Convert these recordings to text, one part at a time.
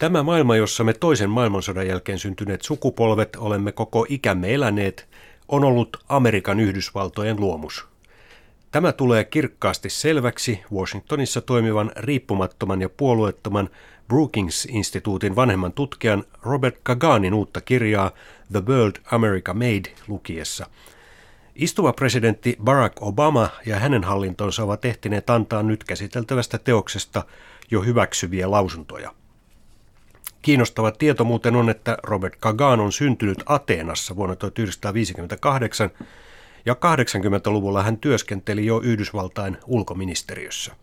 Tämä maailma, jossa me toisen maailmansodan jälkeen syntyneet sukupolvet olemme koko ikämme eläneet, on ollut Amerikan Yhdysvaltojen luomus. Tämä tulee kirkkaasti selväksi Washingtonissa toimivan riippumattoman ja puolueettoman Brookings-instituutin vanhemman tutkijan Robert Kaganin uutta kirjaa The World America Made lukiessa. Istuva presidentti Barack Obama ja hänen hallintonsa ovat ehtineet antaa nyt käsiteltävästä teoksesta jo hyväksyviä lausuntoja. Kiinnostava tieto muuten on, että Robert Kagan on syntynyt Ateenassa vuonna 1958 ja 80-luvulla hän työskenteli jo Yhdysvaltain ulkoministeriössä.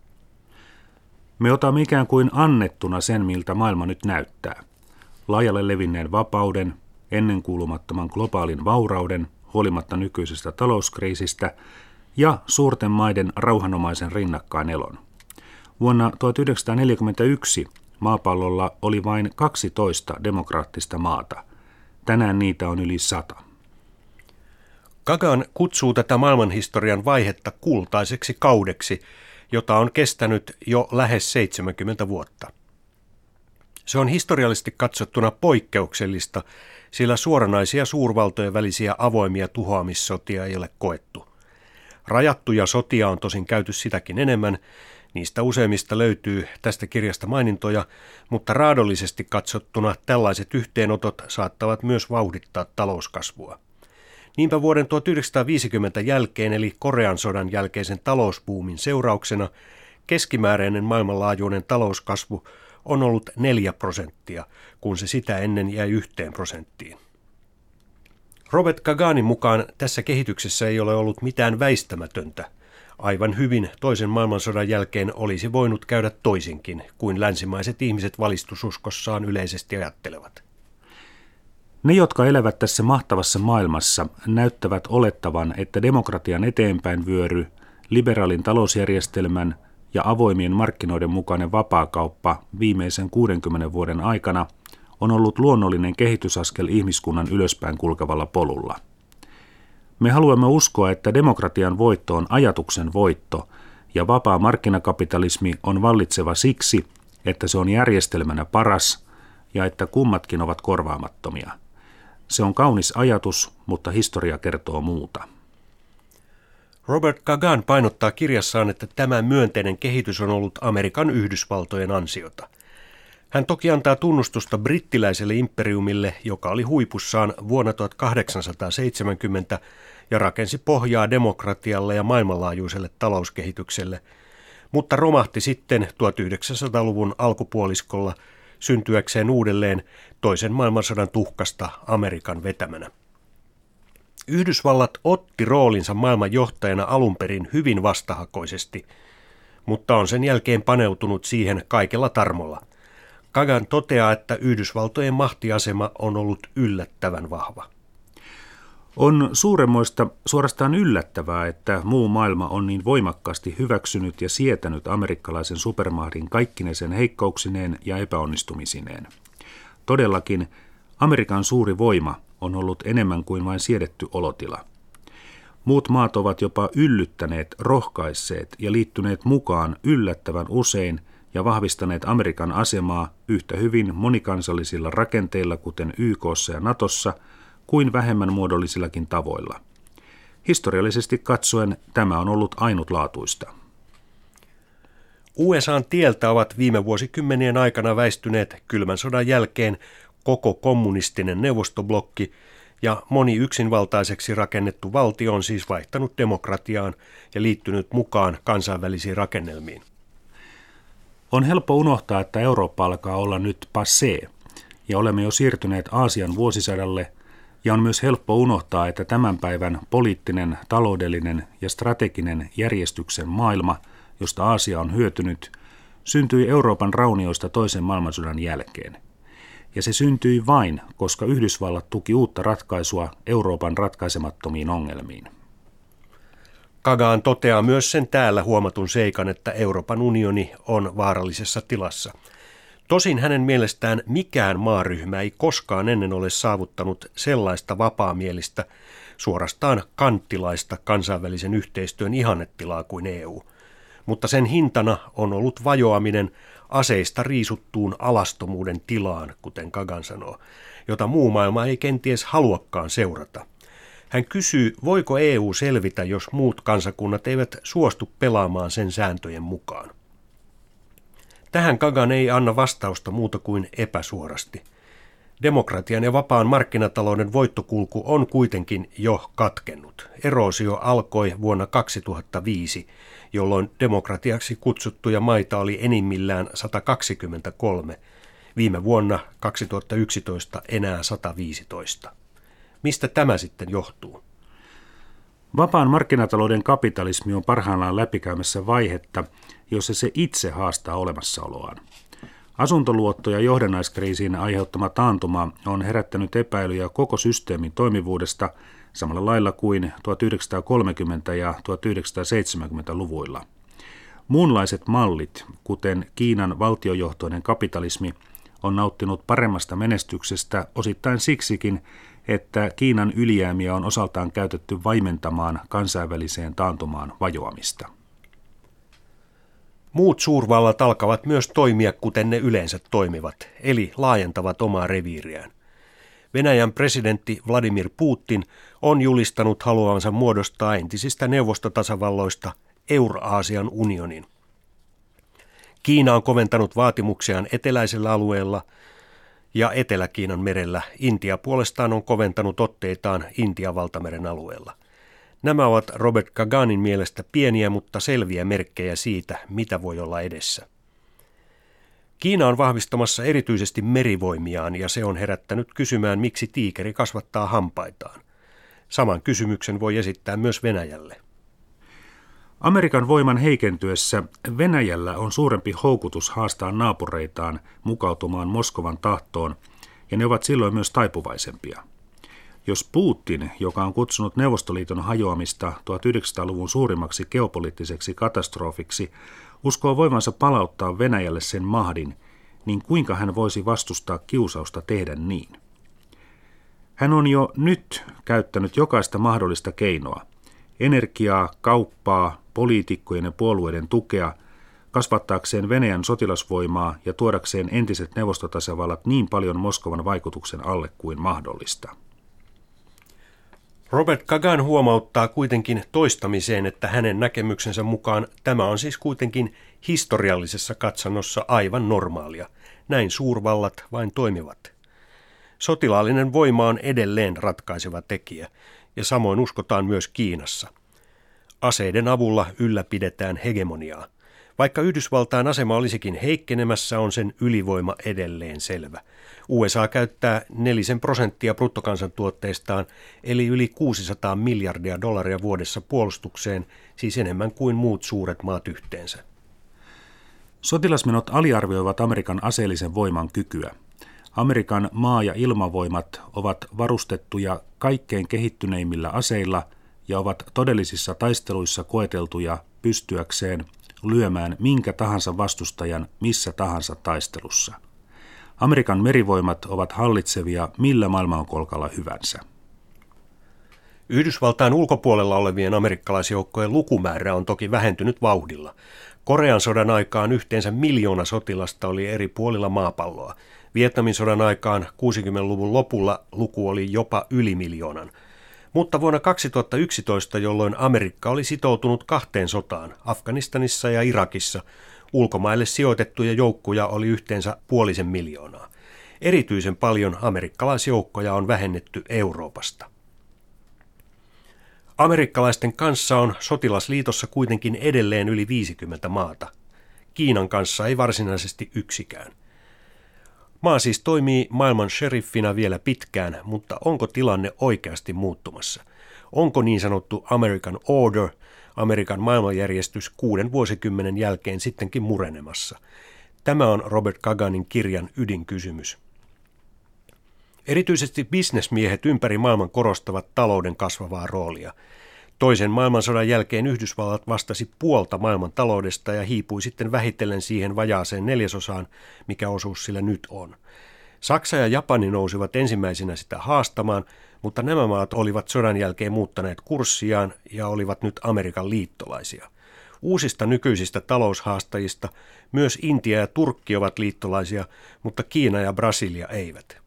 Me otamme ikään kuin annettuna sen, miltä maailma nyt näyttää. Laajalle levinneen vapauden, ennenkuulumattoman globaalin vaurauden, huolimatta nykyisestä talouskriisistä, ja suurten maiden rauhanomaisen rinnakkain elon. Vuonna 1941 maapallolla oli vain 12 demokraattista maata. Tänään niitä on yli sata. Kagan kutsuu tätä maailmanhistorian vaihetta kultaiseksi kaudeksi, jota on kestänyt jo lähes 70 vuotta. Se on historiallisesti katsottuna poikkeuksellista, sillä suoranaisia suurvaltojen välisiä avoimia tuhoamissotia ei ole koettu. Rajattuja sotia on tosin käyty sitäkin enemmän, niistä useimmista löytyy tästä kirjasta mainintoja, mutta raadollisesti katsottuna tällaiset yhteenotot saattavat myös vauhdittaa talouskasvua. Niinpä vuoden 1950 jälkeen eli Korean sodan jälkeisen talousbuumin seurauksena keskimääräinen maailmanlaajuinen talouskasvu on ollut 4 prosenttia, kun se sitä ennen jäi yhteen prosenttiin. Robert Kaganin mukaan tässä kehityksessä ei ole ollut mitään väistämätöntä. Aivan hyvin toisen maailmansodan jälkeen olisi voinut käydä toisinkin kuin länsimaiset ihmiset valistususkossaan yleisesti ajattelevat. Ne, jotka elävät tässä mahtavassa maailmassa, näyttävät olettavan, että demokratian eteenpäin vyöry, liberaalin talousjärjestelmän ja avoimien markkinoiden mukainen vapaakauppa viimeisen 60 vuoden aikana on ollut luonnollinen kehitysaskel ihmiskunnan ylöspäin kulkevalla polulla. Me haluamme uskoa, että demokratian voitto on ajatuksen voitto ja vapaa markkinakapitalismi on vallitseva siksi, että se on järjestelmänä paras ja että kummatkin ovat korvaamattomia – se on kaunis ajatus, mutta historia kertoo muuta. Robert Kagan painottaa kirjassaan, että tämä myönteinen kehitys on ollut Amerikan Yhdysvaltojen ansiota. Hän toki antaa tunnustusta brittiläiselle imperiumille, joka oli huipussaan vuonna 1870 ja rakensi pohjaa demokratialle ja maailmanlaajuiselle talouskehitykselle, mutta romahti sitten 1900-luvun alkupuoliskolla – syntyäkseen uudelleen toisen maailmansodan tuhkasta Amerikan vetämänä. Yhdysvallat otti roolinsa maailman johtajana alun perin hyvin vastahakoisesti, mutta on sen jälkeen paneutunut siihen kaikella tarmolla. Kagan toteaa, että Yhdysvaltojen mahtiasema on ollut yllättävän vahva. On suuremmoista, suorastaan yllättävää, että muu maailma on niin voimakkaasti hyväksynyt ja sietänyt amerikkalaisen supermahdin kaikkinesen heikkouksineen ja epäonnistumisineen. Todellakin, Amerikan suuri voima on ollut enemmän kuin vain siedetty olotila. Muut maat ovat jopa yllyttäneet, rohkaisseet ja liittyneet mukaan yllättävän usein ja vahvistaneet Amerikan asemaa yhtä hyvin monikansallisilla rakenteilla kuten YKssa ja Natossa – kuin vähemmän muodollisillakin tavoilla. Historiallisesti katsoen tämä on ollut ainutlaatuista. USAn tieltä ovat viime vuosikymmenien aikana väistyneet kylmän sodan jälkeen koko kommunistinen neuvostoblokki ja moni yksinvaltaiseksi rakennettu valtio on siis vaihtanut demokratiaan ja liittynyt mukaan kansainvälisiin rakennelmiin. On helppo unohtaa, että Eurooppa alkaa olla nyt passé ja olemme jo siirtyneet Aasian vuosisadalle ja on myös helppo unohtaa, että tämän päivän poliittinen, taloudellinen ja strateginen järjestyksen maailma, josta Aasia on hyötynyt, syntyi Euroopan raunioista toisen maailmansodan jälkeen. Ja se syntyi vain, koska Yhdysvallat tuki uutta ratkaisua Euroopan ratkaisemattomiin ongelmiin. Kagaan toteaa myös sen täällä huomatun seikan, että Euroopan unioni on vaarallisessa tilassa – Tosin hänen mielestään mikään maaryhmä ei koskaan ennen ole saavuttanut sellaista vapaamielistä, suorastaan kanttilaista kansainvälisen yhteistyön ihannetilaa kuin EU. Mutta sen hintana on ollut vajoaminen aseista riisuttuun alastomuuden tilaan, kuten Kagan sanoo, jota muu maailma ei kenties haluakaan seurata. Hän kysyy, voiko EU selvitä, jos muut kansakunnat eivät suostu pelaamaan sen sääntöjen mukaan. Tähän Kagan ei anna vastausta muuta kuin epäsuorasti. Demokratian ja vapaan markkinatalouden voittokulku on kuitenkin jo katkennut. Eroosio alkoi vuonna 2005, jolloin demokratiaksi kutsuttuja maita oli enimmillään 123, viime vuonna 2011 enää 115. Mistä tämä sitten johtuu? Vapaan markkinatalouden kapitalismi on parhaillaan läpikäymässä vaihetta, jossa se itse haastaa olemassaoloaan. Asuntoluotto- ja johdannaiskriisin aiheuttama taantuma on herättänyt epäilyjä koko systeemin toimivuudesta samalla lailla kuin 1930- ja 1970-luvuilla. Muunlaiset mallit, kuten Kiinan valtiojohtoinen kapitalismi, on nauttinut paremmasta menestyksestä osittain siksikin, että Kiinan ylijäämiä on osaltaan käytetty vaimentamaan kansainväliseen taantumaan vajoamista. Muut suurvallat alkavat myös toimia kuten ne yleensä toimivat, eli laajentavat omaa reviiriään. Venäjän presidentti Vladimir Putin on julistanut haluavansa muodostaa entisistä neuvostotasavalloista Euraasian unionin. Kiina on koventanut vaatimuksiaan eteläisellä alueella ja Etelä-Kiinan merellä. Intia puolestaan on koventanut otteitaan Intian valtameren alueella – Nämä ovat Robert Kaganin mielestä pieniä, mutta selviä merkkejä siitä, mitä voi olla edessä. Kiina on vahvistamassa erityisesti merivoimiaan ja se on herättänyt kysymään, miksi tiikeri kasvattaa hampaitaan. Saman kysymyksen voi esittää myös Venäjälle. Amerikan voiman heikentyessä Venäjällä on suurempi houkutus haastaa naapureitaan mukautumaan Moskovan tahtoon, ja ne ovat silloin myös taipuvaisempia. Jos Putin, joka on kutsunut Neuvostoliiton hajoamista 1900-luvun suurimmaksi geopoliittiseksi katastrofiksi, uskoo voivansa palauttaa Venäjälle sen mahdin, niin kuinka hän voisi vastustaa kiusausta tehdä niin? Hän on jo nyt käyttänyt jokaista mahdollista keinoa, energiaa, kauppaa, poliitikkojen ja puolueiden tukea, kasvattaakseen Venäjän sotilasvoimaa ja tuodakseen entiset neuvostotasavallat niin paljon Moskovan vaikutuksen alle kuin mahdollista. Robert Kagan huomauttaa kuitenkin toistamiseen, että hänen näkemyksensä mukaan tämä on siis kuitenkin historiallisessa katsannossa aivan normaalia. Näin suurvallat vain toimivat. Sotilaallinen voima on edelleen ratkaiseva tekijä, ja samoin uskotaan myös Kiinassa. Aseiden avulla ylläpidetään hegemoniaa. Vaikka Yhdysvaltain asema olisikin heikkenemässä, on sen ylivoima edelleen selvä. USA käyttää nelisen prosenttia bruttokansantuotteistaan, eli yli 600 miljardia dollaria vuodessa puolustukseen, siis enemmän kuin muut suuret maat yhteensä. Sotilasmenot aliarvioivat Amerikan aseellisen voiman kykyä. Amerikan maa- ja ilmavoimat ovat varustettuja kaikkein kehittyneimmillä aseilla ja ovat todellisissa taisteluissa koeteltuja pystyäkseen – lyömään minkä tahansa vastustajan missä tahansa taistelussa. Amerikan merivoimat ovat hallitsevia millä maailmankolkalla hyvänsä. Yhdysvaltain ulkopuolella olevien amerikkalaisjoukkojen lukumäärä on toki vähentynyt vauhdilla. Korean sodan aikaan yhteensä miljoona sotilasta oli eri puolilla maapalloa. Vietnamin sodan aikaan 60-luvun lopulla luku oli jopa yli miljoonan – mutta vuonna 2011, jolloin Amerikka oli sitoutunut kahteen sotaan, Afganistanissa ja Irakissa, ulkomaille sijoitettuja joukkoja oli yhteensä puolisen miljoonaa. Erityisen paljon amerikkalaisjoukkoja on vähennetty Euroopasta. Amerikkalaisten kanssa on sotilasliitossa kuitenkin edelleen yli 50 maata. Kiinan kanssa ei varsinaisesti yksikään – Maa siis toimii maailman sheriffinä vielä pitkään, mutta onko tilanne oikeasti muuttumassa? Onko niin sanottu American Order, Amerikan maailmanjärjestys kuuden vuosikymmenen jälkeen sittenkin murenemassa? Tämä on Robert Kaganin kirjan ydinkysymys. Erityisesti bisnesmiehet ympäri maailman korostavat talouden kasvavaa roolia – Toisen maailmansodan jälkeen Yhdysvallat vastasi puolta maailman taloudesta ja hiipui sitten vähitellen siihen vajaaseen neljäsosaan, mikä osuus sillä nyt on. Saksa ja Japani nousivat ensimmäisenä sitä haastamaan, mutta nämä maat olivat sodan jälkeen muuttaneet kurssiaan ja olivat nyt Amerikan liittolaisia. Uusista nykyisistä taloushaastajista myös Intia ja Turkki ovat liittolaisia, mutta Kiina ja Brasilia eivät.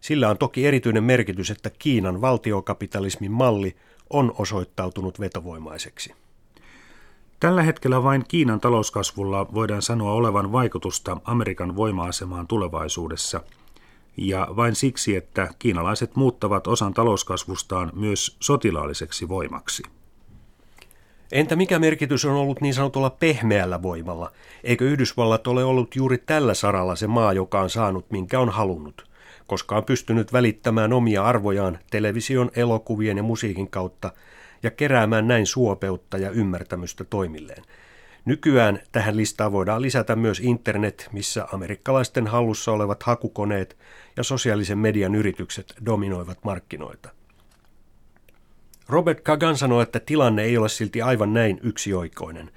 Sillä on toki erityinen merkitys, että Kiinan valtiokapitalismin malli on osoittautunut vetovoimaiseksi. Tällä hetkellä vain Kiinan talouskasvulla voidaan sanoa olevan vaikutusta Amerikan voima-asemaan tulevaisuudessa, ja vain siksi, että kiinalaiset muuttavat osan talouskasvustaan myös sotilaalliseksi voimaksi. Entä mikä merkitys on ollut niin sanotulla pehmeällä voimalla? Eikö Yhdysvallat ole ollut juuri tällä saralla se maa, joka on saanut minkä on halunnut, koska on pystynyt välittämään omia arvojaan television, elokuvien ja musiikin kautta ja keräämään näin suopeutta ja ymmärtämystä toimilleen. Nykyään tähän listaan voidaan lisätä myös internet, missä amerikkalaisten hallussa olevat hakukoneet ja sosiaalisen median yritykset dominoivat markkinoita. Robert Kagan sanoi, että tilanne ei ole silti aivan näin yksioikoinen.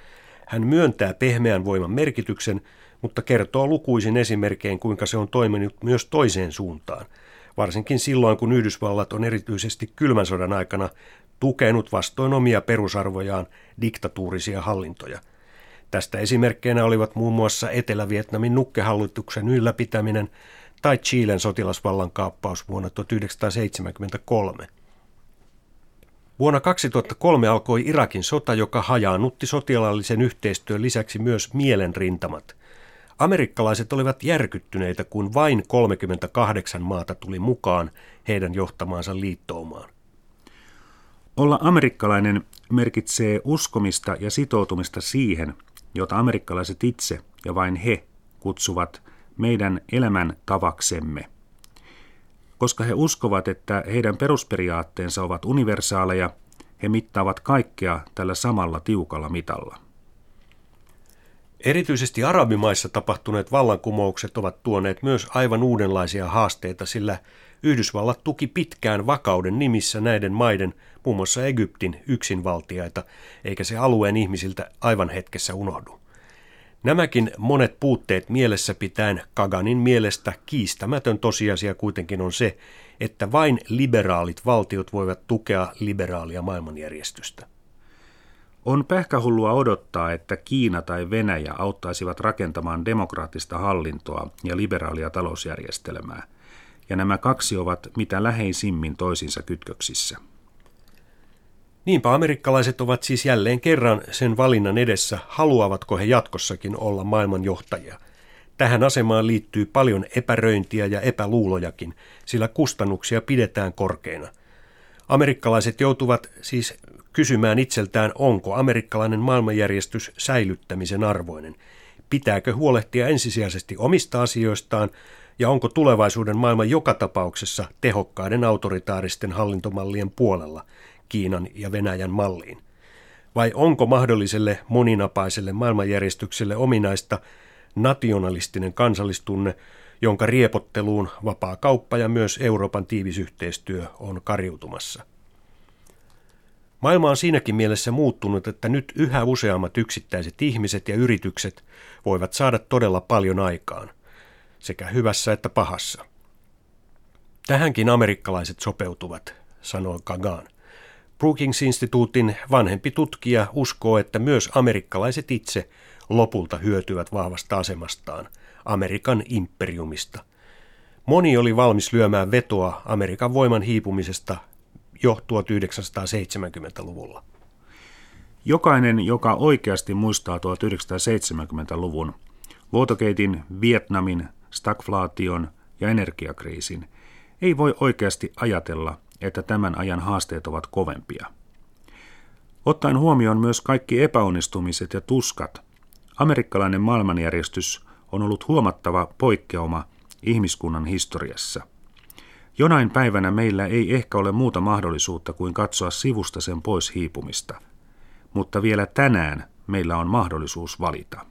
Hän myöntää pehmeän voiman merkityksen, mutta kertoo lukuisin esimerkkein, kuinka se on toiminut myös toiseen suuntaan, varsinkin silloin, kun Yhdysvallat on erityisesti kylmän sodan aikana tukenut vastoin omia perusarvojaan diktatuurisia hallintoja. Tästä esimerkkeinä olivat muun muassa Etelä-Vietnamin nukkehallituksen ylläpitäminen tai Chilen sotilasvallan kaappaus vuonna 1973. Vuonna 2003 alkoi Irakin sota, joka hajaannutti sotilaallisen yhteistyön lisäksi myös mielenrintamat. Amerikkalaiset olivat järkyttyneitä, kun vain 38 maata tuli mukaan heidän johtamaansa liittoumaan. Olla amerikkalainen merkitsee uskomista ja sitoutumista siihen, jota amerikkalaiset itse ja vain he kutsuvat meidän elämän tavaksemme. Koska he uskovat, että heidän perusperiaatteensa ovat universaaleja, he mittaavat kaikkea tällä samalla tiukalla mitalla. Erityisesti arabimaissa tapahtuneet vallankumoukset ovat tuoneet myös aivan uudenlaisia haasteita, sillä Yhdysvallat tuki pitkään vakauden nimissä näiden maiden, muun muassa Egyptin, yksinvaltiaita, eikä se alueen ihmisiltä aivan hetkessä unohdu. Nämäkin monet puutteet mielessä pitäen Kaganin mielestä kiistämätön tosiasia kuitenkin on se, että vain liberaalit valtiot voivat tukea liberaalia maailmanjärjestystä. On pähkähullua odottaa, että Kiina tai Venäjä auttaisivat rakentamaan demokraattista hallintoa ja liberaalia talousjärjestelmää, ja nämä kaksi ovat mitä läheisimmin toisiinsa kytköksissä. Niinpä amerikkalaiset ovat siis jälleen kerran sen valinnan edessä, haluavatko he jatkossakin olla maailman johtajia. Tähän asemaan liittyy paljon epäröintiä ja epäluulojakin, sillä kustannuksia pidetään korkeina. Amerikkalaiset joutuvat siis kysymään itseltään, onko amerikkalainen maailmanjärjestys säilyttämisen arvoinen. Pitääkö huolehtia ensisijaisesti omista asioistaan ja onko tulevaisuuden maailma joka tapauksessa tehokkaiden autoritaaristen hallintomallien puolella – Kiinan ja Venäjän malliin? Vai onko mahdolliselle moninapaiselle maailmanjärjestykselle ominaista nationalistinen kansallistunne, jonka riepotteluun vapaa kauppa ja myös Euroopan tiivisyhteistyö on kariutumassa? Maailma on siinäkin mielessä muuttunut, että nyt yhä useammat yksittäiset ihmiset ja yritykset voivat saada todella paljon aikaan, sekä hyvässä että pahassa. Tähänkin amerikkalaiset sopeutuvat, sanoi Kagan. Brookings-instituutin vanhempi tutkija uskoo, että myös amerikkalaiset itse lopulta hyötyvät vahvasta asemastaan, Amerikan imperiumista. Moni oli valmis lyömään vetoa Amerikan voiman hiipumisesta jo 1970-luvulla. Jokainen, joka oikeasti muistaa 1970-luvun, Watergatein, Vietnamin, stagflaation ja energiakriisin, ei voi oikeasti ajatella, että tämän ajan haasteet ovat kovempia. Ottaen huomioon myös kaikki epäonnistumiset ja tuskat, amerikkalainen maailmanjärjestys on ollut huomattava poikkeuma ihmiskunnan historiassa. Jonain päivänä meillä ei ehkä ole muuta mahdollisuutta kuin katsoa sivusta sen pois hiipumista, mutta vielä tänään meillä on mahdollisuus valita.